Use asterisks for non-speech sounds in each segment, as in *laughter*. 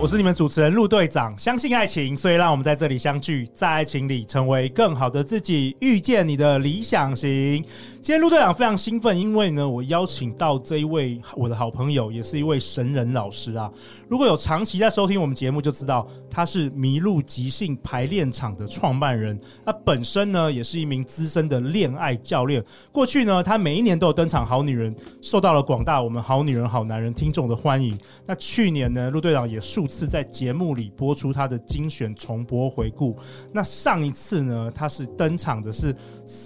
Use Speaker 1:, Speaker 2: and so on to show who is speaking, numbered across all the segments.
Speaker 1: 我是你们主持人陆队长。相信爱情，所以让我们在这里相聚，在爱情里成为更好的自己，遇见你的理想型。今天陆队长非常兴奋，因为呢，我邀请到这一位我的好朋友，也是一位神人老师啊。如果有长期在收听我们节目，就知道他是麋鹿即兴排练场的创办人。他本身呢，也是一名资深的恋爱教练。过去呢，他每一年都有登场《好女人》，受到了广大我们好女人、好男人听众的欢迎。那去年呢，陆队长也数次在节目里播出他的精选重播回顾。那上一次呢，他是登场的是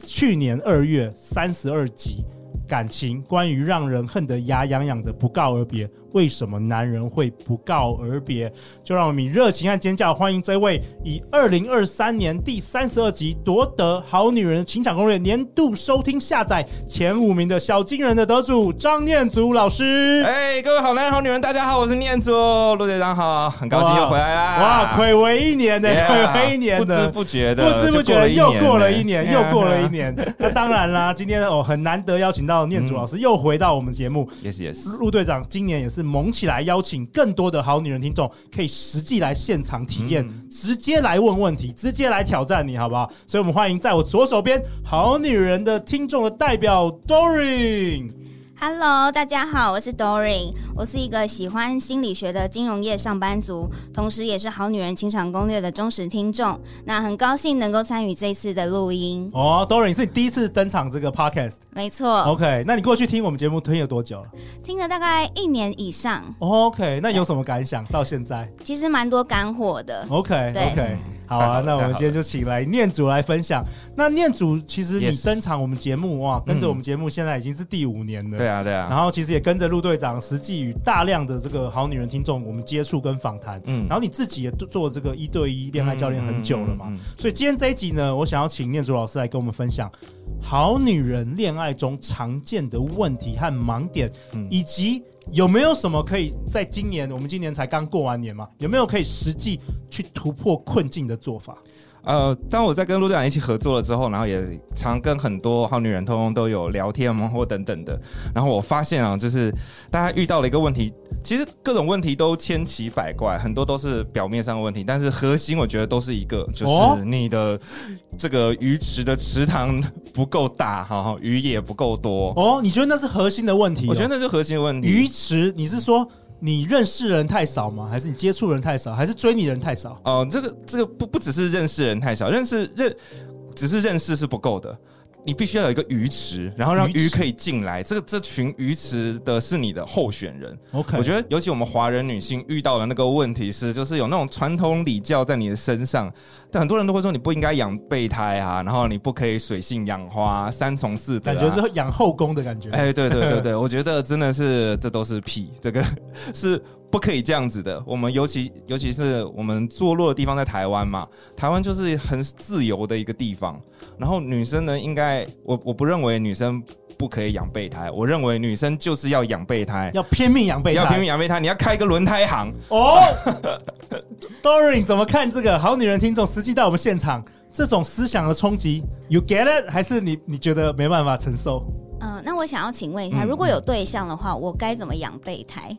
Speaker 1: 去年二月三。十二集感情，关于让人恨得牙痒痒的不告而别。为什么男人会不告而别？就让我们以热情和尖叫欢迎这位以二零二三年第三十二集夺得《好女人情场攻略》年度收听下载前五名的小金人的得主张念祖老师。
Speaker 2: 哎，各位好男人、好女人，大家好，我是念祖，陆队长好，很高兴又回来啦！
Speaker 1: 哇，睽违一年的，睽违一年的，
Speaker 2: 不知不觉的，
Speaker 1: 不知不觉的又过了一年，又过了一年。*laughs* 那当然啦，今天哦很难得邀请到念祖老师又回到我们节目。
Speaker 2: Yes Yes，
Speaker 1: 陆队长今年也是。是猛起来，邀请更多的好女人听众，可以实际来现场体验，嗯、直接来问问题，直接来挑战你，好不好？所以，我们欢迎在我左手边好女人的听众的代表 Doreen。
Speaker 3: Hello，大家好，我是 Doreen，我是一个喜欢心理学的金融业上班族，同时也是好女人情场攻略的忠实听众。那很高兴能够参与这次的录音。
Speaker 1: 哦，Doreen 是你第一次登场这个 Podcast？
Speaker 3: 没错。
Speaker 1: OK，那你过去听我们节目听了多久了？
Speaker 3: 听了大概一年以上。
Speaker 1: OK，那有什么感想？到现在？
Speaker 3: 其实蛮多干货的。
Speaker 1: OK，对。OK 好啊，那我们今天就请来念祖来分享。那念祖，其实你登场我们节目哇，跟着我们节目现在已经是第五年了。
Speaker 2: 对啊，对啊。
Speaker 1: 然后其实也跟着陆队长，实际与大量的这个好女人听众我们接触跟访谈。嗯。然后你自己也做这个一对一恋爱教练很久了嘛，所以今天这一集呢，我想要请念祖老师来跟我们分享好女人恋爱中常见的问题和盲点，以及。有没有什么可以在今年？我们今年才刚过完年嘛，有没有可以实际去突破困境的做法？
Speaker 2: 呃，当我在跟陆队长一起合作了之后，然后也常跟很多好女人通通都有聊天嘛，或等等的。然后我发现啊，就是大家遇到了一个问题，其实各种问题都千奇百怪，很多都是表面上的问题，但是核心我觉得都是一个，就是你的这个鱼池的池塘不够大，哈，鱼也不够多。
Speaker 1: 哦，你觉得那是核心的问题？
Speaker 2: 我觉得那是核心的问题。
Speaker 1: 鱼池，你是说？你认识人太少吗？还是你接触人太少？还是追你人太少？
Speaker 2: 哦、这个这个不不只是认识人太少，认识认只是认识是不够的。你必须要有一个鱼池，然后让鱼可以进来。这个这群鱼池的是你的候选人。OK，我觉得尤其我们华人女性遇到的那个问题是，就是有那种传统礼教在你的身上。但很多人都会说你不应该养备胎啊，然后你不可以水性养花、三从四德、啊，
Speaker 1: 感觉是养后宫的感觉。
Speaker 2: 哎，对对对对，我觉得真的是这都是屁，这个是 *laughs* 不可以这样子的。我们尤其尤其是我们坐落的地方在台湾嘛，台湾就是很自由的一个地方。然后女生呢，应该我我不认为女生不可以养备胎，我认为女生就是要养备胎，
Speaker 1: 要拼命养备胎，
Speaker 2: 要拼命养备胎，你要开一个轮胎行
Speaker 1: 哦。*laughs* Doreen 怎么看这个好女人听众？实际到我们现场，这种思想的冲击，You get it？还是你你觉得没办法承受？
Speaker 3: 嗯、呃，那我想要请问一下，嗯、如果有对象的话，我该怎么养备胎？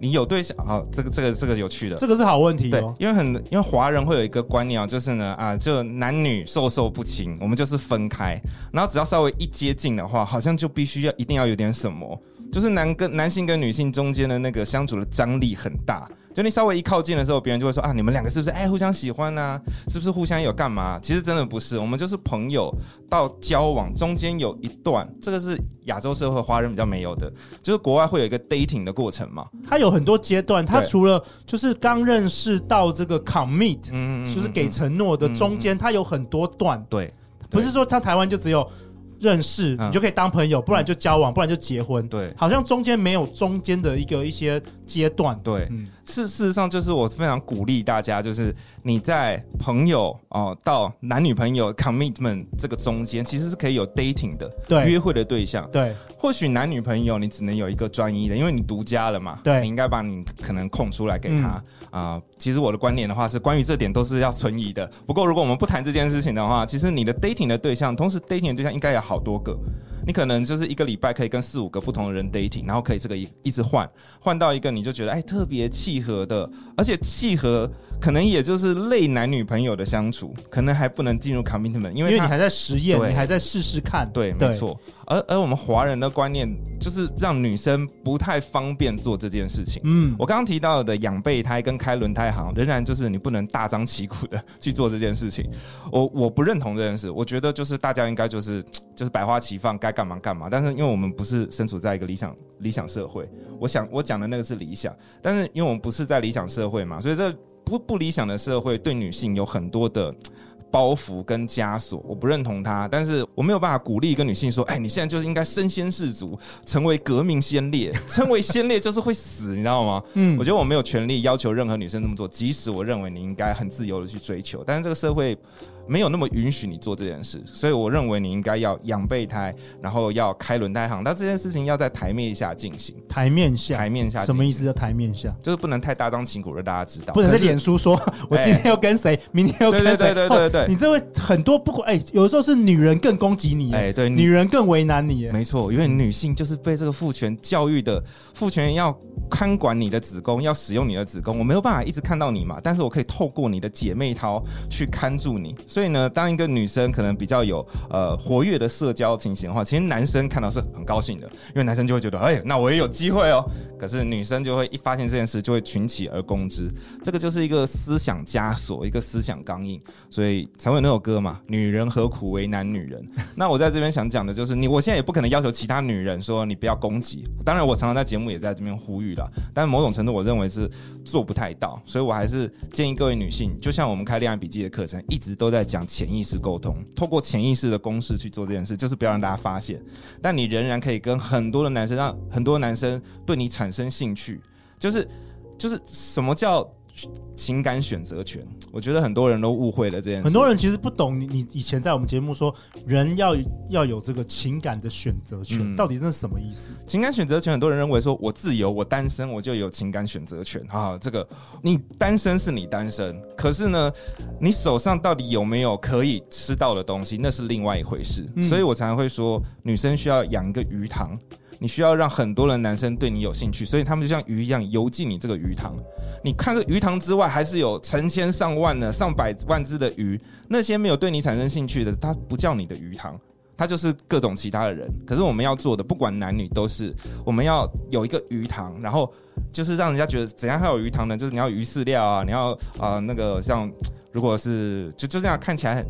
Speaker 2: 你有对象？好，这个这个这个有趣的，
Speaker 1: 这个是好问题哦。
Speaker 2: 对，因为很因为华人会有一个观念啊，就是呢啊，就男女授受不亲，我们就是分开，然后只要稍微一接近的话，好像就必须要一定要有点什么，就是男跟男性跟女性中间的那个相处的张力很大。就你稍微一靠近的时候，别人就会说啊，你们两个是不是哎互相喜欢啊？是不是互相有干嘛？其实真的不是，我们就是朋友到交往中间有一段，这个是亚洲社会华人比较没有的，就是国外会有一个 dating 的过程嘛。
Speaker 1: 它有很多阶段，它除了就是刚认识到这个 commit，嗯，就是给承诺的中间，它有很多段。
Speaker 2: 对，
Speaker 1: 不是说它台湾就只有认识，
Speaker 2: 嗯。
Speaker 1: 你就可以当朋友，不然就交往，不然就结婚。
Speaker 2: 对。
Speaker 1: 好像中间没有中间的一个一些阶段。
Speaker 2: 对，
Speaker 1: 嗯，
Speaker 2: 事事实上就是我非常鼓励大家，就是你在朋友哦、呃、到男女朋友 commitment 这个中间，其实是可以有 dating 的，
Speaker 1: 对。
Speaker 2: 约会的对象。
Speaker 1: 对，
Speaker 2: 或许男女朋友你只能有一个专一的，因为你独家了嘛。
Speaker 1: 对。
Speaker 2: 你应该把你可能空出来给他啊、其实我的观点的话是，关于这点都是要存疑的。不过如果我们不谈这件事情的话，其实你的 dating 的对象，同时 dating 的对象应该有好多个。你可能就是一个礼拜可以跟四五个不同的人 dating，然后可以这个一一直换，换到一个你就觉得哎特别契合的，而且契合可能也就是类男女朋友的相处，可能还不能进入 commitment，因为
Speaker 1: 因为你还在实
Speaker 2: 验，
Speaker 1: 你还在试试看。
Speaker 2: 对，没错。而而我们华人的观念就是让女生不太方便做这件事情。
Speaker 1: 嗯，
Speaker 2: 我刚刚提到的养备胎跟开轮胎行，仍然就是你不能大张旗鼓的去做这件事情。我我不认同这件事，我觉得就是大家应该就是 *tsk* 就是百花齐放，该干嘛干嘛。但是因为我们不是身处在一个理想理想社会，我想我讲的那个是理想，但是因为我们不是在理想社会嘛，所以这不不理想的社会对女性有很多的。*tsk* 包袱跟枷锁，我不认同他，但是我没有办法鼓励一个女性说：“哎，你现在就是应该身先士卒，成为革命先烈，*laughs* 成为先烈就是会死，你知道吗？”嗯，我觉得我没有权利要求任何女生这么做，即使我认为你应该很自由的去追求，但是这个社会。没有那么允许你做这件事，所以我认为你应该要养备胎，然后要开轮胎行。但这件事情要在台面下进行。
Speaker 1: 台面下，
Speaker 2: 台面下
Speaker 1: 什么意思？叫台面下，
Speaker 2: 就是不能太大张旗鼓让大家知道，
Speaker 1: 不能在脸书说 *laughs* 我今天要跟谁，欸、明天要跟
Speaker 2: 谁。对对对对
Speaker 1: 对你这位很多不管哎、欸，有的时候是女人更攻击你，哎、欸，
Speaker 2: 对，
Speaker 1: 女人更为难你，
Speaker 2: 没错，因为女性就是被这个父权教育的，父权要看管你的子宫，要使用你的子宫，我没有办法一直看到你嘛，但是我可以透过你的姐妹淘去看住你。所以呢，当一个女生可能比较有呃活跃的社交情形的话，其实男生看到是很高兴的，因为男生就会觉得，哎，那我也有机会哦。可是女生就会一发现这件事，就会群起而攻之。这个就是一个思想枷锁，一个思想刚硬，所以才会有那首歌嘛，“女人何苦为难女人”。*laughs* 那我在这边想讲的就是，你我现在也不可能要求其他女人说你不要攻击。当然，我常常在节目也在这边呼吁但某种程度我认为是做不太到，所以我还是建议各位女性，就像我们开恋爱笔记的课程，一直都在讲潜意识沟通，透过潜意识的公式去做这件事，就是不要让大家发现。但你仍然可以跟很多的男生，让很多男生对你产生兴趣，就是就是什么叫情感选择权？我觉得很多人都误会了这件事。
Speaker 1: 很多人其实不懂你，你以前在我们节目说，人要要有这个情感的选择权，嗯、到底那是什么意思？
Speaker 2: 情感选择权，很多人认为说我自由，我单身，我就有情感选择权啊。这个你单身是你单身，可是呢，你手上到底有没有可以吃到的东西，那是另外一回事。嗯、所以我常常会说，女生需要养一个鱼塘。你需要让很多的男生对你有兴趣，所以他们就像鱼一样游进你这个鱼塘。你看这鱼塘之外，还是有成千上万的、上百万只的鱼。那些没有对你产生兴趣的，它不叫你的鱼塘，它就是各种其他的人。可是我们要做的，不管男女，都是我们要有一个鱼塘，然后就是让人家觉得怎样还有鱼塘呢？就是你要鱼饲料啊，你要啊、那个像，如果是就就这样看起来很。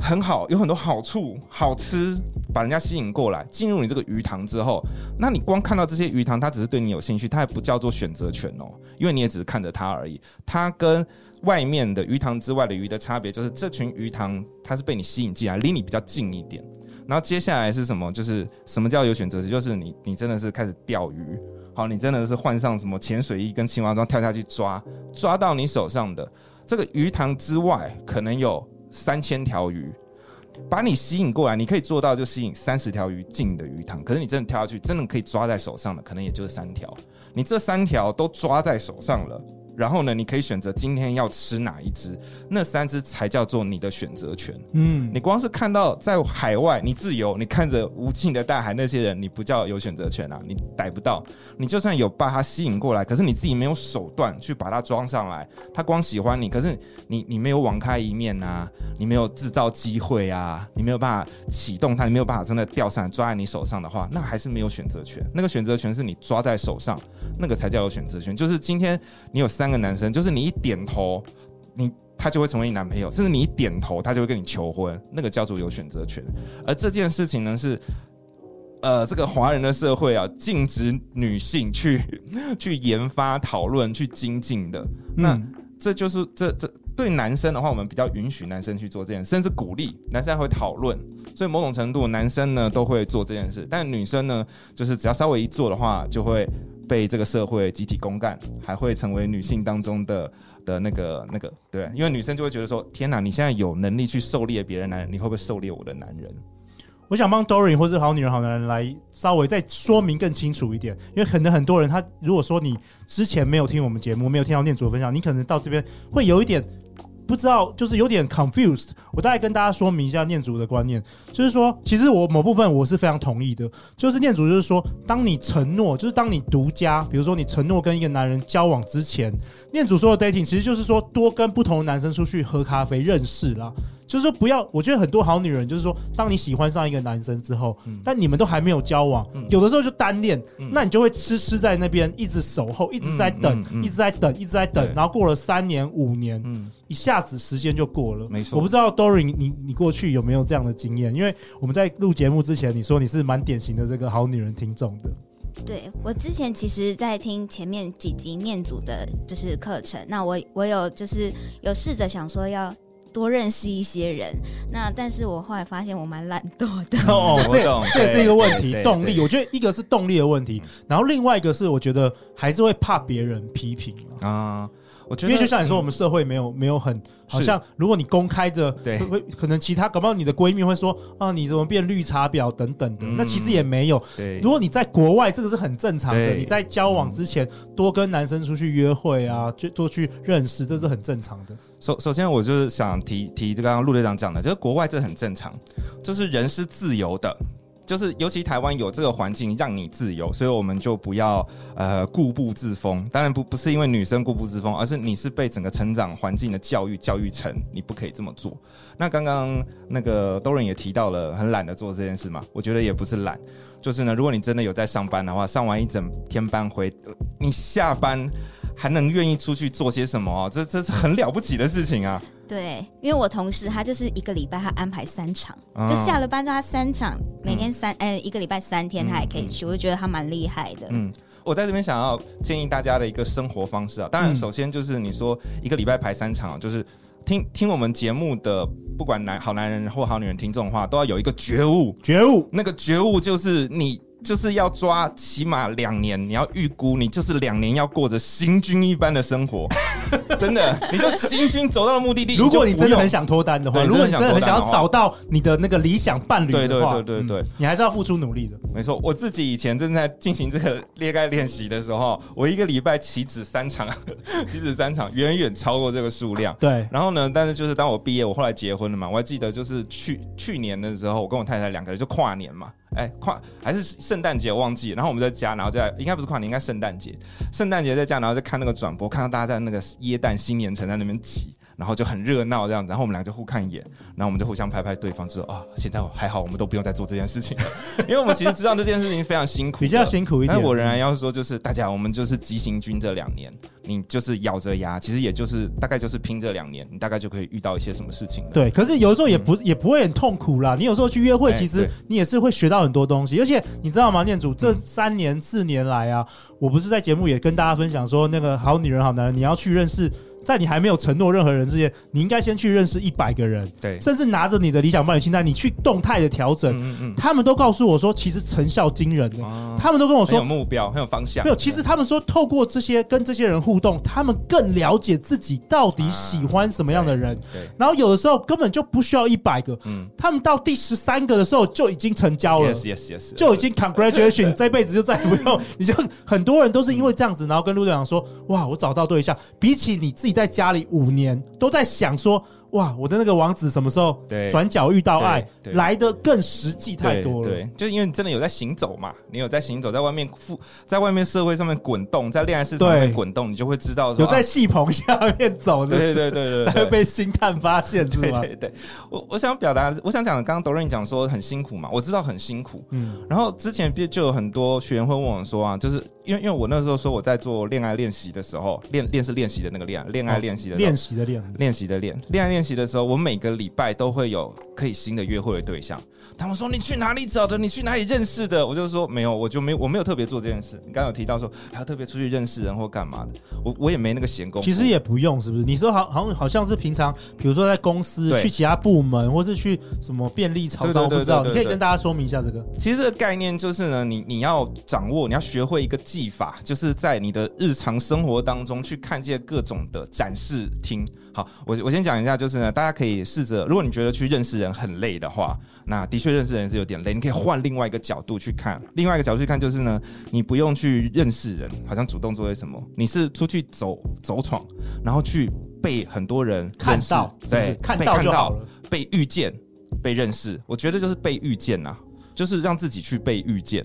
Speaker 2: 很好，有很多好处，好吃，把人家吸引过来，进入你这个鱼塘之后，那你光看到这些鱼塘，它只是对你有兴趣，它还不叫做选择权哦，因为你也只是看着它而已。它跟外面的鱼塘之外的鱼的差别，就是这群鱼塘它是被你吸引进来，离你比较近一点。然后接下来是什么？就是什么叫有选择权？就是你你真的是开始钓鱼，好，你真的是换上什么潜水衣跟青蛙装跳下去抓，抓到你手上的这个鱼塘之外，可能有。三千条鱼把你吸引过来，你可以做到就吸引三十条鱼进你的鱼塘。可是你真的跳下去，真的可以抓在手上的，可能也就是三条。你这三条都抓在手上了。然后呢，你可以选择今天要吃哪一只，那三只才叫做你的选择权。嗯，你光是看到在海外你自由，你看着无尽的大海，那些人你不叫有选择权啊，你逮不到。你就算有把它吸引过来，可是你自己没有手段去把它装上来，他光喜欢你，可是你你没有网开一面啊，你没有制造机会啊，你没有办法启动它，你没有办法真的钓上来抓在你手上的话，那还是没有选择权。那个选择权是你抓在手上，那个才叫有选择权。就是今天你有三。个男生就是你一点头，你他就会成为你男朋友，甚至你一点头，他就会跟你求婚，那个叫做有选择权。而这件事情呢，是呃，这个华人的社会啊，禁止女性去 *laughs* 去研发、讨论、去精进的。那这就是这这对男生的话，我们比较允许男生去做这件事，甚至鼓励男生还会讨论，所以某种程度男生呢都会做这件事，但女生呢，就是只要稍微一做的话，就会被这个社会集体公干，还会成为女性当中的的那个那个对，因为女生就会觉得说，天哪，你现在有能力去狩猎别人男人，你会不会狩猎我的男人？
Speaker 1: 我想帮 Dory 或是好女人好男人来稍微再说明更清楚一点，因为可能很多人他如果说你之前没有听我们节目，没有听到念祖的分享，你可能到这边会有一点。不知道，就是有点 confused。我大概跟大家说明一下念祖的观念，就是说，其实我某部分我是非常同意的。就是念祖就是说，当你承诺，就是当你独家，比如说你承诺跟一个男人交往之前，念祖说的 dating 其实就是说多跟不同的男生出去喝咖啡认识啦。就是说不要，我觉得很多好女人就是说，当你喜欢上一个男生之后，嗯、但你们都还没有交往，嗯、有的时候就单恋，嗯、那你就会痴痴在那边一直守候，一直在等，嗯嗯嗯、一直在等，一直在等，然后过了三年五年，嗯、一下子时间就过了。没错，我不知道 Doreen 你你过去有没有这样的经验？因为我们在录节目之前，你说你是蛮典型的这个好女人听众的。
Speaker 3: 对，我之前其实，在听前面几集念祖的，就是课程，那我我有就是有试着想说要。多认识一些人，那但是我后来发现我蛮懒惰的。
Speaker 1: 哦，*laughs* 这这也是一个问题，动力。我觉得一个是动力的问题，然后另外一个是我觉得还是会怕别人批评啊。我觉得，因为就像你说，我们社会没有没有很。好像如果你公开着，对，会可能其他搞不好你的闺蜜会说啊，你怎么变绿茶婊等等的，那其实也没有。对，如果你在国外，这个是很正常的。你在交往之前多跟男生出去约会啊，就多去认识，这是很正常的。
Speaker 2: 首首先，我就是想提提，刚刚陆队长讲的，就是国外这很正常，就是人是自由的。就是，尤其台湾有这个环境让你自由，所以我们就不要呃固步自封。当然不不是因为女生固步自封，而是你是被整个成长环境的教育教育成你不可以这么做。那刚刚那个 Doreen 也提到了很懒得做这件事嘛，我觉得也不是懒，就是呢，如果你真的有在上班的话，上完一整天班回，你下班还能愿意出去做些什么哦？这这是很了不起的事情啊！
Speaker 3: 对，因为我同事他就是一个礼拜他安排三场，哦、就下了班之后他三场，每天三哎、嗯欸、一个礼拜三天他还可以去，嗯、我就觉得他蛮厉害的。嗯，
Speaker 2: 我在这边想要建议大家的一个生活方式啊，当然首先就是你说一个礼拜排三场，就是听听我们节目的不管男好男人或好女人听众的话，都要有一个觉悟，
Speaker 1: 觉悟，
Speaker 2: 那个觉悟就是你。就是要抓起码两年，你要预估你就是两年要过着行军一般的生活，*laughs* 真的，你就行军走到了目的地。*laughs*
Speaker 1: 如果你真的很想脱单的话，如果你真的很想要找到你的那个理想伴侣的话，
Speaker 2: 对对对对对，
Speaker 1: 你还是要付出努力的。
Speaker 2: 没错，我自己以前正在进行这个猎盖练习的时候，我一个礼拜岂止三场，*laughs* 岂止三场，远远超过这个数量。
Speaker 1: 对，
Speaker 2: 然后呢，但是就是当我毕业，我后来结婚了嘛，我还记得就是去去年的时候，我跟我太太两个人就跨年嘛。哎，跨还是圣诞节，忘记。然后我们在家，然后在应该不是跨年，应该圣诞节。圣诞节在家，然后在看那个转播，看到大家在那个耶诞新年城在那边挤。然后就很热闹这样子，然后我们俩就互看一眼，然后我们就互相拍拍对方，就说啊、哦，现在还好，我们都不用再做这件事情了，*laughs* 因为我们其实知道这件事情非常辛苦，
Speaker 1: 比较辛苦一点。
Speaker 2: 但我仍然要说，就是大家，我们就是急行军这两年，你就是咬着牙，其实也就是大概就是拼这两年，你大概就可以遇到一些什么事情。
Speaker 1: 对，可是有时候也不、嗯、也不会很痛苦啦。你有时候去约会，其实你也是会学到很多东西，而且你知道吗，念祖这三年四年来啊，我不是在节目也跟大家分享说，那个好女人好男人，你要去认识。在你还没有承诺任何人之前，你应该先去认识一百个人，对，甚至拿着你的理想伴侣清单，你去动态的调整。嗯嗯，他们都告诉我说，其实成效惊人的。哦、他们都跟我说，
Speaker 2: 很有目标，很有方向。
Speaker 1: 没有，其实他们说，透过这些跟这些人互动，他们更了解自己到底喜欢什么样的人。啊、对，对，然后有的时候根本就不需要一百个，嗯，他们到第十三个的时候就已经成交了。
Speaker 2: Yes, yes, yes。
Speaker 1: 就已经 congratulation，这辈子就再也不用。你就很多人都是因为这样子，然后跟陆队长说，哇，我找到对象，比起你自己在家里五年都在想说。哇，我的那个王子什么时候转角遇到爱来的更实际太多了？对，
Speaker 2: 就因为你真的有在行走嘛，你有在行走，在外面在外面社会上面滚动，在恋爱市场上面滚动，你就会知道
Speaker 1: 有在戏棚下面走，
Speaker 2: 对对对对，
Speaker 1: 才会被星探发现，是吗？
Speaker 2: 对对，我我想表达，我想讲，刚刚 Doreen 讲说很辛苦嘛，我知道很辛苦，嗯，然后之前就有很多学员会问我说啊，就是因为因为我那时候说我在做恋爱练习的时候，练练是练习的那个练，恋爱练习的
Speaker 1: 练习的练，
Speaker 2: 练习的练，恋爱练习的时候，我每个礼拜都会有可以新的约会的对象。他们说你去哪里找的？你去哪里认识的？我就说没有，我就没我没有特别做这件事。你刚刚有提到说还要特别出去认识人或干嘛的，我我也没那个闲工夫。
Speaker 1: 其实也不用，是不是？你说好好像好像是平常，比如说在公司去其他部门，或是去什么便利超商，我不知道。你可以跟大家说明一下这个。
Speaker 2: 其实这个概念就是呢，你你要掌握，你要学会一个技法，就是在你的日常生活当中去看见各种的展示厅。好，我我先讲一下，就是呢，大家可以试着，如果你觉得去认识人很累的话，那的确认识人是有点累。你可以换另外一个角度去看，另外一个角度去看，就是呢，你不用去认识人，好像主动做些什么，你是出去走走闯，然后去被很多人
Speaker 1: 看到，对，看到就
Speaker 2: 被遇见，被认识。我觉得就是被遇见呐、啊，就是让自己去被遇见。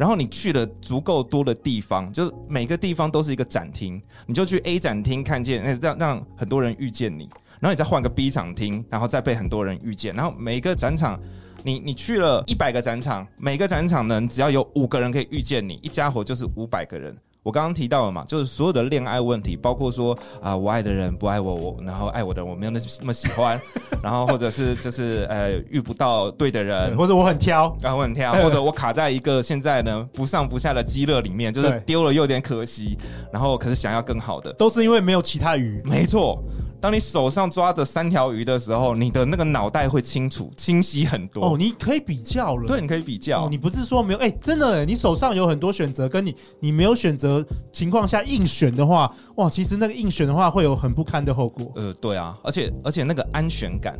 Speaker 2: 然后你去了足够多的地方，就是每个地方都是一个展厅，你就去 A 展厅看见，让让很多人遇见你，然后你再换个 B 场厅，然后再被很多人遇见，然后每个展场，你你去了一百个展场，每个展场呢，只要有五个人可以遇见你，一家伙就是五百个人。我刚刚提到了嘛，就是所有的恋爱问题，包括说啊、呃，我爱的人不爱我，我然后爱我的人我没有那么喜欢，*laughs* 然后或者是就是呃遇不到对的人，
Speaker 1: 或者我很挑，
Speaker 2: 然后我很挑，*laughs* 或者我卡在一个现在呢不上不下的鸡肋里面，就是丢了又有点可惜，然后可是想要更好的，
Speaker 1: 都是因为没有其他鱼，
Speaker 2: 没错。当你手上抓着三条鱼的时候，你的那个脑袋会清楚、清晰很多。
Speaker 1: 哦，你可以比较了。
Speaker 2: 对，你可以比较。
Speaker 1: 哦，你不是说没有？哎，真的，你手上有很多选择，跟你你没有选择情况下硬选的话，哇，其实那个硬选的话会有很不堪的后果。
Speaker 2: 呃，对啊，而且而且那个安全感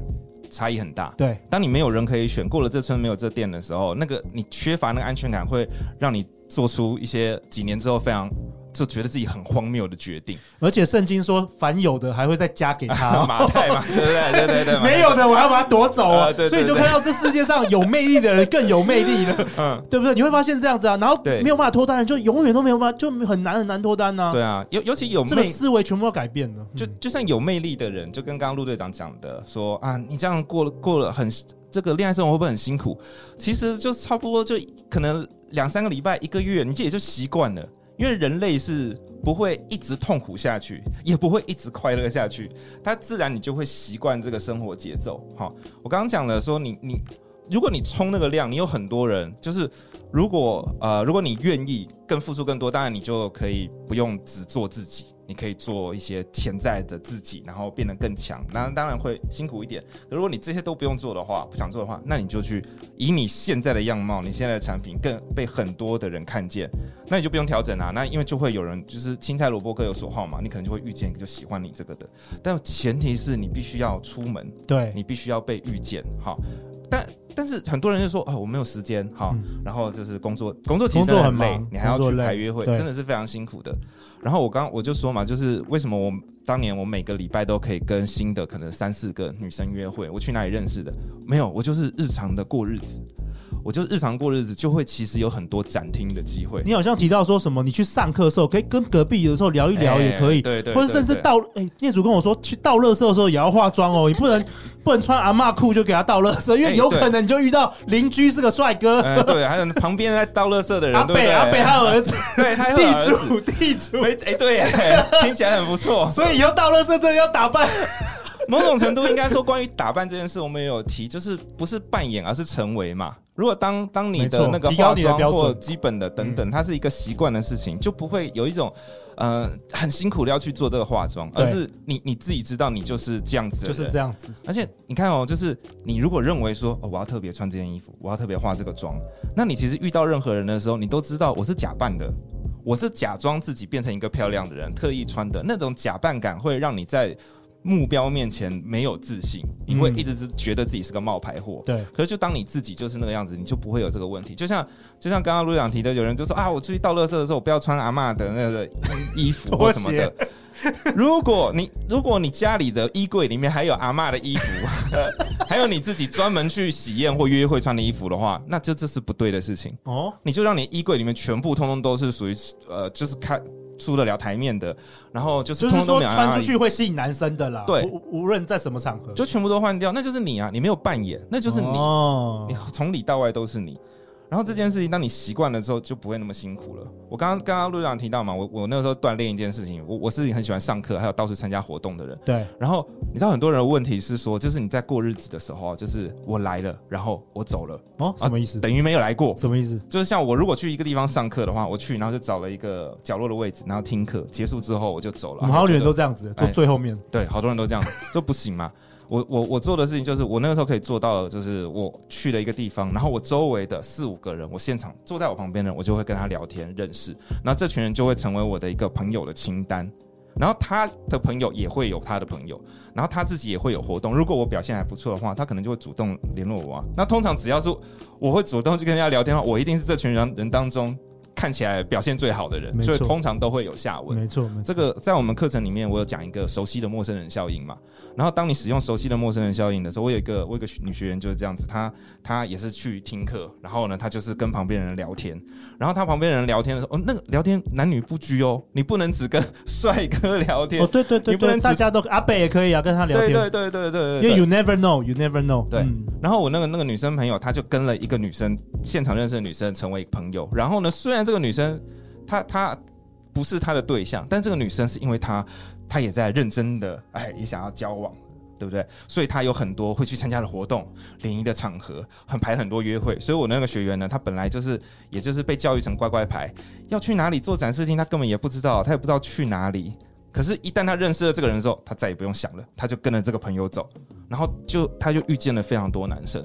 Speaker 2: 差异很大。
Speaker 1: 对，
Speaker 2: 当你没有人可以选，过了这村没有这店的时候，那个你缺乏那个安全感，会让你做出一些几年之后非常。就觉得自己很荒谬的决定，
Speaker 1: 而且圣经说，凡有的还会再加给他 *laughs*
Speaker 2: 马太嘛，*laughs* 对不对？对对对，
Speaker 1: 没有的我要把它夺走啊！所以就看到这世界上有魅力的人更有魅力了，嗯，对不对？你会发现这样子啊，然后没有办法脱单的人就永远都没有办法，就很难很难脱单呢。
Speaker 2: 对啊，尤尤其有
Speaker 1: 这个思维全部要改变了。
Speaker 2: 就就像有魅力的人，就跟刚刚陆队长讲的说啊，你这样过了过了很这个恋爱生活会不会很辛苦？其实就差不多就可能两三个礼拜一个月，你就也就习惯了。因为人类是不会一直痛苦下去，也不会一直快乐下去，它自然你就会习惯这个生活节奏。哈，我刚刚讲了说你你，如果你冲那个量，你有很多人，就是如果呃如果你愿意更付出更多，当然你就可以不用只做自己。你可以做一些潜在的自己，然后变得更强。那当然会辛苦一点。如果你这些都不用做的话，不想做的话，那你就去以你现在的样貌，你现在的产品更被很多的人看见，那你就不用调整啊。那因为就会有人就是青菜萝卜各有所好嘛，你可能就会遇见一个就喜欢你这个的。但前提是你必须要出门，
Speaker 1: 对，
Speaker 2: 你必须要被遇见。好，但但是很多人就说哦，我没有时间。好，嗯、然后就是工作，工作其实很累，你还要去排约会，真的是非常辛苦的。然后我刚我就说嘛，就是为什么我当年我每个礼拜都可以跟新的可能三四个女生约会，我去哪里认识的？没有，我就是日常的过日子。我就日常过日子，就会其实有很多展厅的机会。
Speaker 1: 你好像提到说什么，你去上课的时候可以跟隔壁的时候聊一聊，也可以，
Speaker 2: 对对，
Speaker 1: 或者甚至到，哎，业主跟我说去倒垃圾的时候也要化妆哦，你不能不能穿阿嬷裤就给他倒垃圾，因为有可能你就遇到邻居是个帅哥，
Speaker 2: 对，还有旁边在倒垃圾的人，
Speaker 1: 阿北阿北他儿子，*laughs*
Speaker 2: 对，他
Speaker 1: 地主地主，
Speaker 2: 哎对，*laughs* 听起来很不错，
Speaker 1: 所以以后倒垃圾真的要打扮。
Speaker 2: 某种程度应该说，关于打扮这件事，我们也有提，就是不是扮演，而是成为嘛。如果当当你的那个化妆或基本的等等，它是一个习惯的事情，就不会有一种呃很辛苦的要去做这个化妆，而是你你自己知道你就是这样子，
Speaker 1: 就是这样子。
Speaker 2: 而且你看哦，就是你如果认为说哦，我要特别穿这件衣服，我要特别化这个妆，那你其实遇到任何人的时候，你都知道我是假扮的，我是假装自己变成一个漂亮的人，特意穿的那种假扮感，会让你在。目标面前没有自信，因为一直是觉得自己是个冒牌货。
Speaker 1: 对，
Speaker 2: 可是就当你自己就是那个样子，你就不会有这个问题。就像就像刚刚陆长提的，有人就说啊，我出去倒垃圾的时候，我不要穿阿嬷的那个衣服 *laughs* 或什么的。如果你如果你家里的衣柜里面还有阿嬷的衣服，*laughs* 还有你自己专门去喜宴或约会穿的衣服的话，那这这是不对的事情。哦，你就让你衣柜里面全部通通都是属于呃，就是看。出得了台面的，然后就是通通都
Speaker 1: 就是说穿出去会吸引男生的啦。
Speaker 2: 对，
Speaker 1: 无论在什么场合，
Speaker 2: 就全部都换掉，那就是你啊，你没有扮演，那就是你，哦、你从里到外都是你。然后这件事情，当你习惯了之后，就不会那么辛苦了。我刚刚刚刚路长提到嘛，我我那个时候锻炼一件事情，我我是很喜欢上课，还有到处参加活动的人。
Speaker 1: 对。
Speaker 2: 然后你知道很多人的问题是说，就是你在过日子的时候，就是我来了，然后我走了。
Speaker 1: 哦，什么意思？
Speaker 2: 啊，等于没有来过。
Speaker 1: 什么意思？
Speaker 2: 就是像我如果去一个地方上课的话，我去，然后就找了一个角落的位置，然后听课结束之后我就走了。
Speaker 1: 我们好多人都这样子，坐最后面。
Speaker 2: 哎，对，好多人都这样子，这不行嘛。我我我做的事情就是，我那个时候可以做到的，就是我去了一个地方，然后我周围的四五个人，我现场坐在我旁边的人，我就会跟他聊天认识，然后这群人就会成为我的一个朋友的清单，然后他的朋友也会有他的朋友，然后他自己也会有活动。如果我表现还不错的话，他可能就会主动联络我啊。那通常只要是我会主动去跟人家聊天的话，我一定是这群人人当中。看起来表现最好的人，所以通常都会有下文。
Speaker 1: 没错，没错。
Speaker 2: 这个在我们课程里面，我有讲一个熟悉的陌生人效应嘛。然后当你使用熟悉的陌生人效应的时候，我有一个我有一个女学员就是这样子，她她也是去听课，然后呢，她就是跟旁边人聊天。然后她旁边人聊天的时候，哦，那个聊天男女不拘哦，你不能只跟帅哥聊天。
Speaker 1: 哦，对对对，你不能大家都阿北也可以啊，跟他聊天。
Speaker 2: 对对对对对，
Speaker 1: 因为 you never know，you never know。
Speaker 2: 对。然后我那个那个女生朋友，她就跟了一个女生现场认识的女生成为朋友。然后呢，虽然这个女生。他他不是他的对象，但这个女生是因为他，他也在认真的，哎，也想要交往，对不对？所以他有很多会去参加的活动、联谊的场合，很排很多约会。所以我那个学员呢，他本来就是，也就是被教育成乖乖牌，要去哪里做展示厅，他根本也不知道，他也不知道去哪里。可是，一旦他认识了这个人之后，他再也不用想了，他就跟着这个朋友走，然后就他就遇见了非常多男生。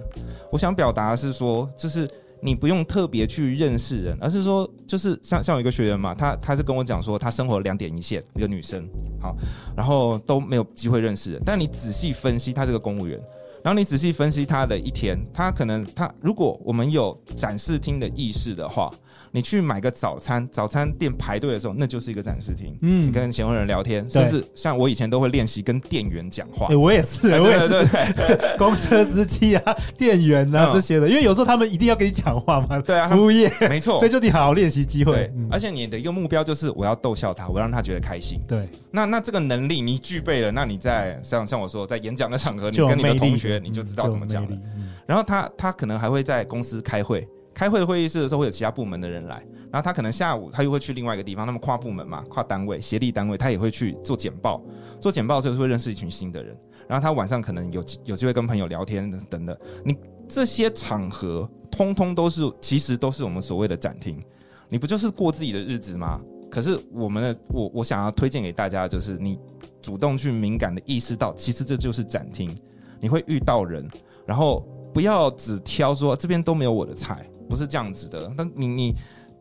Speaker 2: 我想表达的是说，就是。你不用特别去认识人，而是说，就是像像有一个学员嘛，他他是跟我讲说，他生活两点一线，一个女生，好，然后都没有机会认识人。但你仔细分析，他这个公务员，然后你仔细分析他的一天，他可能他如果我们有展示厅的意识的话。你去买个早餐，早餐店排队的时候，那就是一个展示厅。嗯，你跟前后人聊天，甚至像我以前都会练习跟店员讲话。
Speaker 1: 欸，我也是，我也是，*laughs* 公车司机啊，店员啊这些的，因为有时候他们一定要跟你讲话嘛。对啊，服务业没错，所以就你好好练习机会。
Speaker 2: 对，而且你的一个目标就是我要逗笑他，我要让他觉得开心。
Speaker 1: 对，
Speaker 2: 那那这个能力你具备了，那你在像像我说在演讲的场合，你跟你的同学你就知道怎么讲了。然后他他可能还会在公司开会。开会的会议室的时候会有其他部门的人来，然后他可能下午他又会去另外一个地方，那么跨部门嘛，跨单位、协力单位，他也会去做简报。做简报的时候会认识一群新的人，然后他晚上可能有有机会跟朋友聊天等等。你这些场合通通都是，其实都是我们所谓的展厅。你不就是过自己的日子吗？可是我们的我我想要推荐给大家，就是你主动去敏感的意识到，其实这就是展厅。你会遇到人，然后不要只挑说这边都没有我的菜。不是这样子的，那你你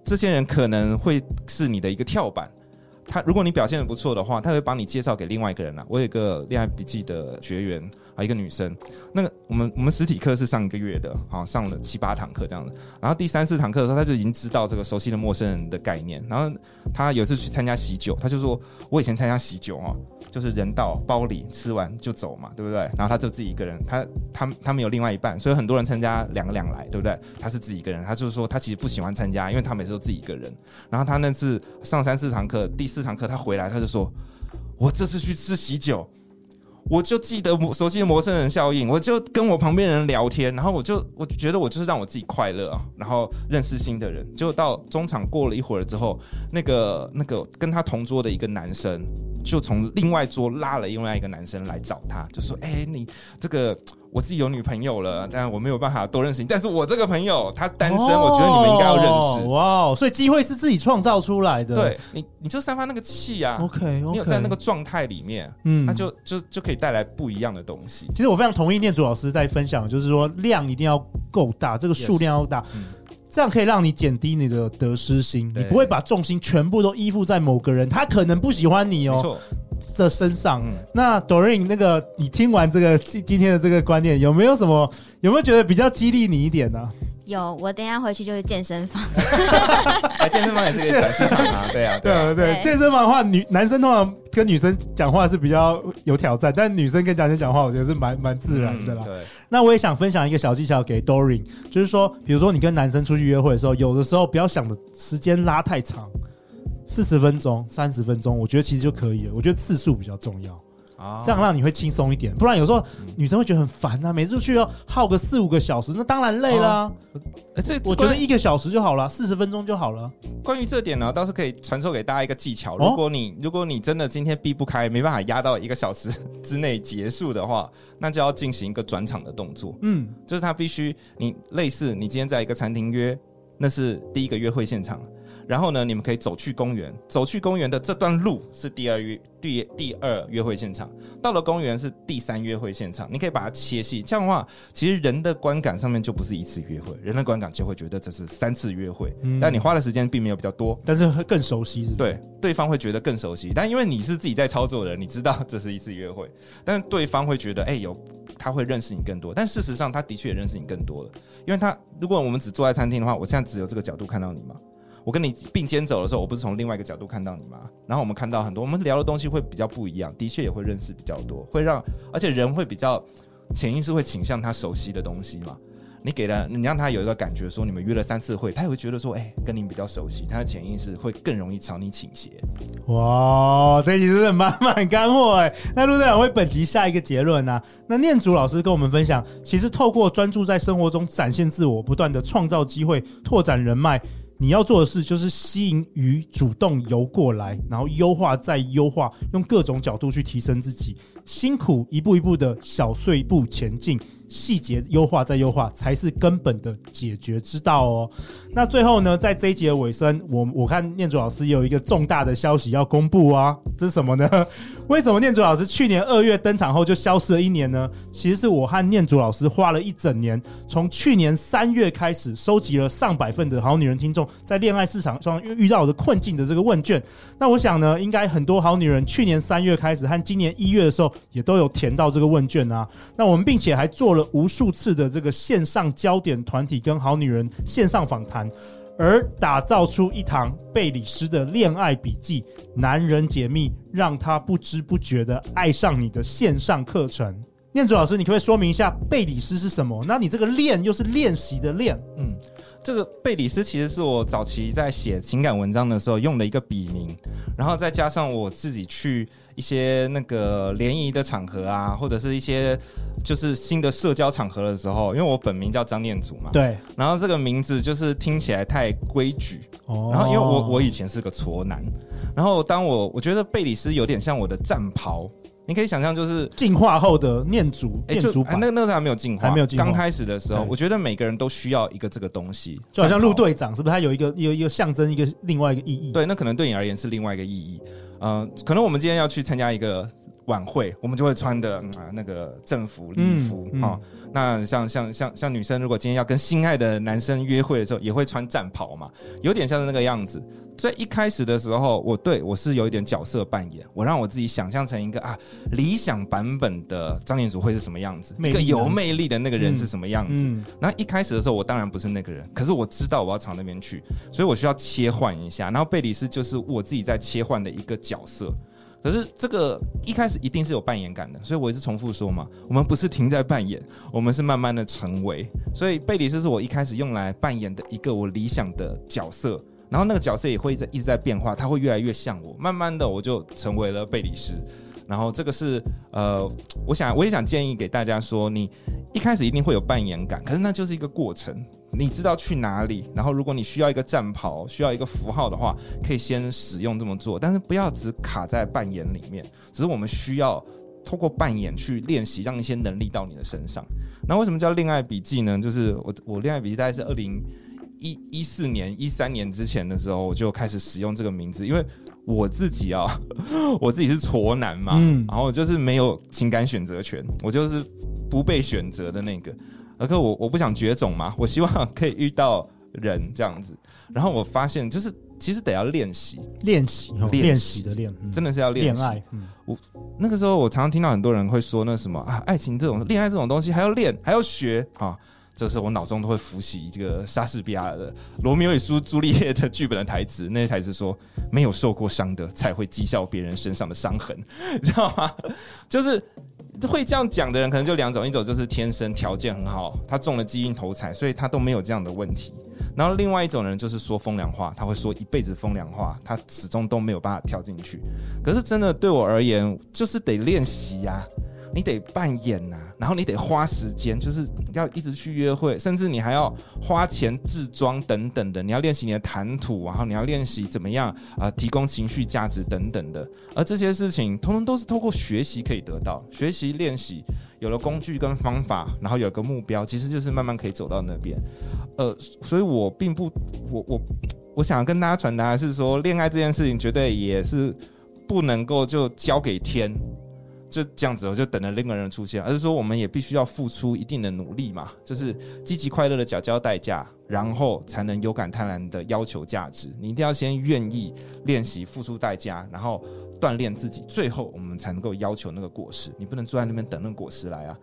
Speaker 2: 这些人可能会是你的一个跳板。他如果你表现的不错的话，他会把你介绍给另外一个人啊。我有一个恋爱笔记的学员。啊，一个女生，那个我们我们实体课是上一个月的，好上了七八堂课这样子。然后第三四堂课的时候，他就已经知道这个熟悉的陌生人的概念。然后他有一次去参加喜酒，他就说：“我以前参加喜酒哈，就是人到包里，吃完就走嘛，对不对？”然后他就自己一个人，他他他没有另外一半，所以很多人参加两个两来，对不对？他是自己一个人，他就是说他其实不喜欢参加，因为他每次都自己一个人。然后他那次上三四堂课，第四堂课他回来，他就说：“我这次去吃喜酒。”我就记得熟悉的陌生人效应，我就跟我旁边人聊天，然后我就我觉得我就是让我自己快乐啊，然后认识新的人。结果到中场过了一会儿之后，那个那个跟他同桌的一个男生就从另外桌拉了另外一个男生来找他，就说：“哎、欸，你这个。”我自己有女朋友了，但我没有办法多认识你。但是我这个朋友他单身，哦、我觉得你们应该要认识。
Speaker 1: 哇，所以机会是自己创造出来的。
Speaker 2: 对你，你就散发那个气啊。
Speaker 1: OK，, okay
Speaker 2: 你有在那个状态里面，嗯，那就就就可以带来不一样的东西。
Speaker 1: 其实我非常同意念祖老师在分享，就是说量一定要够大，这个数量要大，yes, 嗯、这样可以让你减低你的得失心，你不会把重心全部都依附在某个人，他可能不喜欢你哦。这身上，嗯、那 Doreen 那个，你听完这个今今天的这个观念，有没有什么？有没有觉得比较激励你一点呢、啊？
Speaker 3: 有，我等一下回去就是健身房。
Speaker 2: 哎，*laughs* 健身房也是个展示场啊，对啊，*laughs* 对啊，
Speaker 1: 对，对，健身房的话，女男生通常跟女生讲话是比较有挑战，但女生跟男生讲话，我觉得是蛮蛮自然的啦。嗯、对，那我也想分享一个小技巧给 Doreen，就是说，比如说你跟男生出去约会的时候，有的时候不要想的时间拉太长。四十分钟、三十分钟，我觉得其实就可以了。我觉得次数比较重要。
Speaker 2: 啊，
Speaker 1: 这样让你会轻松一点。不然有时候女生会觉得很烦啊，每次去要耗个四五个小时，那当然累啦。
Speaker 2: 哎，这
Speaker 1: 我觉得一个小时就好了，四十分钟就好了。
Speaker 2: 关于这点呢，倒是可以传授给大家一个技巧。如果你如果你真的今天避不开，没办法压到一个小时之内结束的话，那就要进行一个转场的动作。嗯，就是他必须你类似你今天在一个餐厅约，那是第一个约会现场。然后呢，你们可以走去公园，走去公园的这段路是第二约第第二约会现场，到了公园是第三约会现场。你可以把它切细，这样的话，其实人的观感上面就不是一次约会，人的观感就会觉得这是三次约会。嗯，但你花的时间并没有比较多，
Speaker 1: 但是会更熟悉是？
Speaker 2: 对，对方会觉得更熟悉。但因为你是自己在操作的人，你知道这是一次约会，但是对方会觉得，哎，有他会认识你更多。但事实上，他的确也认识你更多了，因为他如果我们只坐在餐厅的话，我现在只有这个角度看到你嘛。我跟你并肩走的时候，我不是从另外一个角度看到你吗？然后我们看到很多，我们聊的东西会比较不一样，的确也会认识比较多，会让而且人会比较潜意识会倾向他熟悉的东西嘛。你给了你让他有一个感觉，说你们约了三次会，他也会觉得说，哎、跟你比较熟悉，他的潜意识会更容易朝你倾斜。
Speaker 1: 哇，这一集真的满满干货哎！那陆队长为本集下一个结论呢、那念祖老师跟我们分享，其实透过专注在生活中展现自我，不断的创造机会，拓展人脉。你要做的事就是吸引鱼主动游过来，然后优化再优化，用各种角度去提升自己，辛苦一步一步的小碎步前进。细节优化再优化才是根本的解决之道哦。那最后呢，在这一集的尾声，我我看念祖老师有一个重大的消息要公布啊，这是什么呢？*laughs* 为什么念祖老师去年二月登场后就消失了一年呢？其实是我和念祖老师花了一整年，从去年三月开始收集了上百份的好女人听众在恋爱市场上遇到的困境的这个问卷。那我想呢，应该很多好女人去年三月开始和今年一月的时候也都有填到这个问卷啊。那我们并且还做了无数次的这个线上焦点团体跟好女人线上访谈，而打造出一堂贝里斯的恋爱笔记，男人解密，让他不知不觉的爱上你的线上课程。念祖老师，你可不可以说明一下贝里斯是什么？那你这个练又是练习的练，
Speaker 2: 嗯。这个贝里斯其实是我早期在写情感文章的时候用的一个笔名，然后再加上我自己去一些那个联谊的场合啊，或者是一些就是新的社交场合的时候，因为我本名叫张念祖嘛，
Speaker 1: 对，
Speaker 2: 然后这个名字就是听起来太规矩，哦，然后因为我我以前是个挫男，然后当我我觉得贝里斯有点像我的战袍。你可以想象，就是
Speaker 1: 进化后的念祖，
Speaker 2: 哎，就那那个时候还没有进化，
Speaker 1: 还没有进化。
Speaker 2: 刚开始的时候，我觉得每个人都需要一个这个东西，
Speaker 1: 就好像陆队长，是不是？他有一个有一个象征，一个另外一个意义。
Speaker 2: 对，那可能对你而言是另外一个意义。嗯，可能我们今天要去参加一个晚会，我们就会穿的啊那个政服礼服哈。那像像像像女生，如果今天要跟心爱的男生约会的时候，也会穿战袍嘛，有点像是那个样子。所以一开始的时候，我对我是有一点角色扮演，我让我自己想象成一个啊理想版本的张彦祖会是什么样子，一个有魅力的那个人是什么样子。然后一开始的时候，我当然不是那个人，可是我知道我要朝那边去，所以我需要切换一下。然后贝里斯就是我自己在切换的一个角色。可是这个一开始一定是有扮演感的，所以我一直重复说嘛，我们不是停在扮演，我们是慢慢的成为。所以贝里斯是我一开始用来扮演的一个我理想的角色。然后那个角色也会在一直在变化，他会越来越像我。慢慢的，我就成为了贝里斯。然后这个是呃，我想我也想建议给大家说，你一开始一定会有扮演感，可是那就是一个过程。你知道去哪里，然后如果你需要一个战袍，需要一个符号的话，可以先使用这么做，但是不要只卡在扮演里面。只是我们需要透过扮演去练习，让一些能力到你的身上。那为什么叫恋爱笔记呢？就是我我恋爱笔记大概是二零。一一四年、一三年之前的时候，我就开始使用这个名字，因为我自己啊，*laughs* 我自己是挫男嘛，嗯，然后就是没有情感选择权，我就是不被选择的那个。而可我我不想绝种嘛，我希望可以遇到人这样子。然后我发现，就是其实得要练习，
Speaker 1: 练习，练习的练，
Speaker 2: 真的是要练习。恋爱，嗯，我那个时候我常常听到很多人会说，那什么啊，爱情这种、恋爱这种东西还要练，还要学啊。这时候我脑中都会浮起这个莎士比亚的《罗密欧与朱丽叶》的剧本的台词，那些台词说：“没有受过伤的才会讥笑别人身上的伤痕。*laughs* ”知道吗？就是会这样讲的人，可能就两种：一种就是天生条件很好，他中了基因头彩，所以他都没有这样的问题。然后另外一种人就是说风凉话，他会说一辈子风凉话，他始终都没有办法跳进去。可是真的对我而言，就是得练习呀。你得扮演呐、然后你得花时间，就是要一直去约会，甚至你还要花钱置装等等的。你要练习你的谈吐，然后你要练习怎么样啊、提供情绪价值等等的。而这些事情，通通都是透过学习可以得到。学习练习有了工具跟方法，然后有个目标，其实就是慢慢可以走到那边。呃，所以我并不，我我我想跟大家传达的是说，恋爱这件事情绝对也是不能够就交给天。就这样子，我就等着另一个人出现，而是说我们也必须要付出一定的努力嘛，就是积极快乐的缴交代价，然后才能有感贪婪的要求价值。你一定要先愿意练习，付出代价，然后锻炼自己，最后我们才能够要求那个果实。你不能坐在那边等那个果实来啊，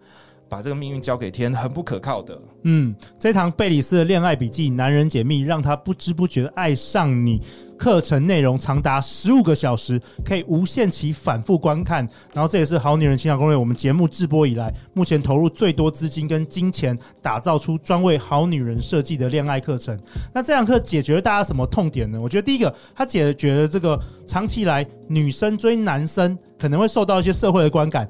Speaker 2: 把这个命运交给天，很不可靠的。
Speaker 1: 嗯，这堂贝里斯的恋爱笔记，男人解密，让他不知不觉爱上你。课程内容长达十五个小时，可以无限期反复观看。然后这也是《好女人情场攻略》我们节目直播以来，目前投入最多资金跟金钱，打造出专为好女人设计的恋爱课程。那这堂课解决了大家什么痛点呢？我觉得第一个，它解决了这个长期以来女生追男生可能会受到一些社会的观感。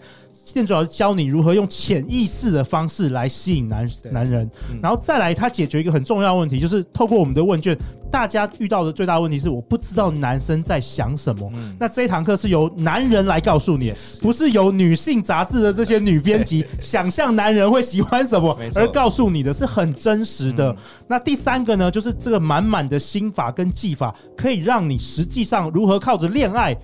Speaker 1: 店主要是教你如何用潜意识的方式来吸引男男人，然后再来，他解决一个很重要的问题，就是透过我们的问卷。大家遇到的最大问题是，我不知道男生在想什么。嗯、那这一堂课是由男人来告诉你，不是由女性杂志的这些女编辑 *laughs* 想象男人会喜欢什么而告诉你的，是很真实的。那第三个呢，就是这个满满的心法跟技法，可以让你实际上如何靠着恋爱，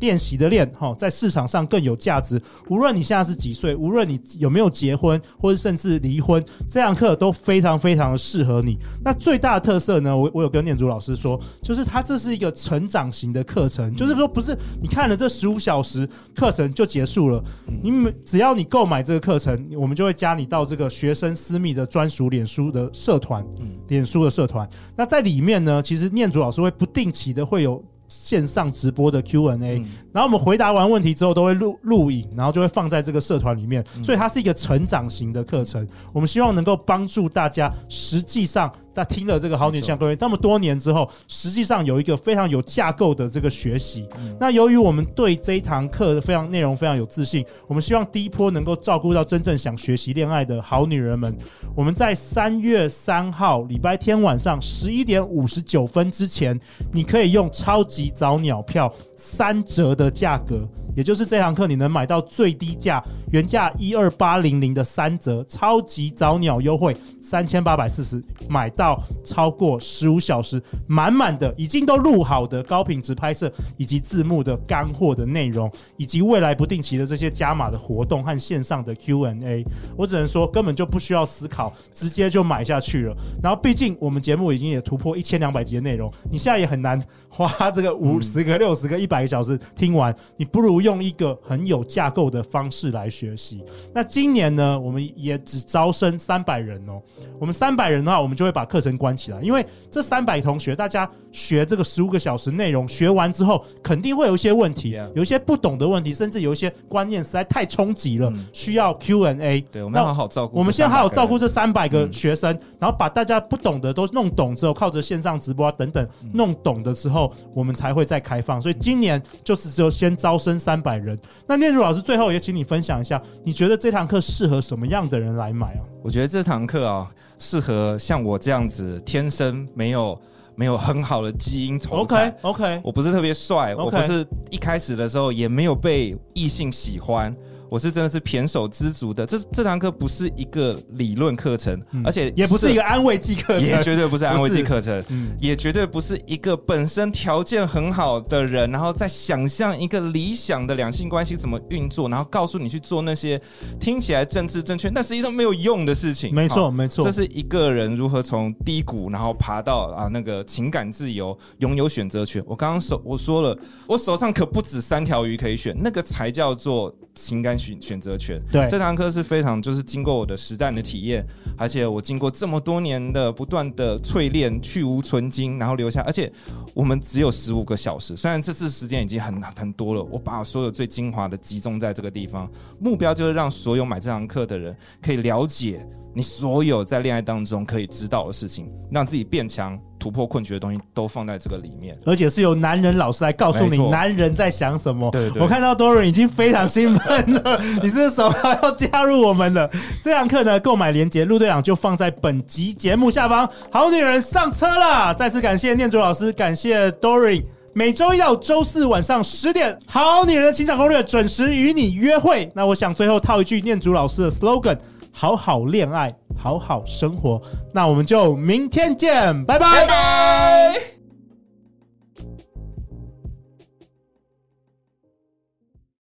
Speaker 1: 练习的练，哈，在市场上更有价值。无论你现在是几岁，无论你有没有结婚，或者甚至离婚，这堂课都非常非常的适合你。那最大的特色呢，我我有跟念。祖老师说，就是他这是一个成长型的课程，就是说不是你看了这十五小时课程就结束了，你只要你购买这个课程，我们就会加你到这个学生私密的专属脸书的社团，脸书的社团。那在里面呢，其实念祖老师会不定期的会有。线上直播的 Q&A，然后我们回答完问题之后都会录录影，然后就会放在这个社团里面，所以它是一个成长型的课程。我们希望能够帮助大家，实际上在听了这个好女相各位那么多年之后，实际上有一个非常有架构的这个学习。那由于我们对这一堂课的非常内容非常有自信，我们希望第一波能够照顾到真正想学习恋爱的好女人们。我们在三月三号礼拜天晚上十一点五十九分之前，你可以用超及早鸟票三折的价格，也就是这堂课你能买到最低价，原价一二八零零的三折，超级早鸟优惠三千八百四十，买到超过十五小时满满的已经都录好的高品质拍摄以及字幕的干货的内容，以及未来不定期的这些加码的活动和线上的 Q&A，我只能说根本就不需要思考，直接就买下去了。然后毕竟我们节目已经也突破一千两百集的内容，你现在也很难花这个。五十个、六十个、一百个小时听完，你不如用一个很有架构的方式来学习。那今年呢，我们也只招生三百人哦。我们三百人的话，我们就会把课程关起来，因为这三百同学，大家学这个十五个小时内容，学完之后肯定会有一些问题，有一些不懂的问题，甚至有一些观念实在太冲击了，需要 Q&A。
Speaker 2: 对，我们要好好照顾。
Speaker 1: 我们现在好好照顾这三百个学生，然后把大家不懂的都弄懂之后，靠着线上直播啊等等弄懂的之后，我们才。才会再开放，所以今年就是只有先招生三百人。那念如老师最后也请你分享一下，你觉得这堂课适合什么样的人来买啊？
Speaker 2: 我觉得这堂课啊，适合像我这样子，天生没有没有很好的基因筹。
Speaker 1: OK OK，
Speaker 2: 我不是特别帅，我不是一开始的时候也没有被异性喜欢。我是真的是胼手知足的，这这堂课不是一个理论课程，嗯、而且
Speaker 1: 也不是一个安慰剂课程，
Speaker 2: 也绝对不是安慰剂课程，嗯、也绝对不是一个本身条件很好的人，然后在想象一个理想的两性关系怎么运作，然后告诉你去做那些听起来政治正确，但实际上没有用的事情。
Speaker 1: 没错，没错，
Speaker 2: 这是一个人如何从低谷然后爬到啊那个情感自由，拥有选择权。我刚刚手我说了，我手上可不止三条鱼可以选，那个才叫做情感。选选择权，
Speaker 1: 对
Speaker 2: 这堂课是非常就是经过我的实战的体验，而且我经过这么多年的不断的淬炼，去无存精，然后留下。而且我们只有十五个小时，虽然这次时间已经很很多了，我把所有最精华的集中在这个地方，目标就是让所有买这堂课的人可以了解。你所有在恋爱当中可以知道的事情，让自己变强、突破困局的东西，都放在这个里面。
Speaker 1: 而且是由男人老师来告诉你男人在想什么。
Speaker 2: 对对
Speaker 1: 我看到 Dorian 已经非常兴奋了，*laughs* 你是什么要要加入我们了？这堂课呢，购买链接陆队长就放在本集节目下方。好女人上车啦！再次感谢念祖老师，感谢 Dorian。每周一到周四晚上十点，好女人的情场攻略准时与你约会。那我想最后套一句念祖老师的 slogan。好好恋爱，好好生活。那我们就明天见
Speaker 3: 拜拜。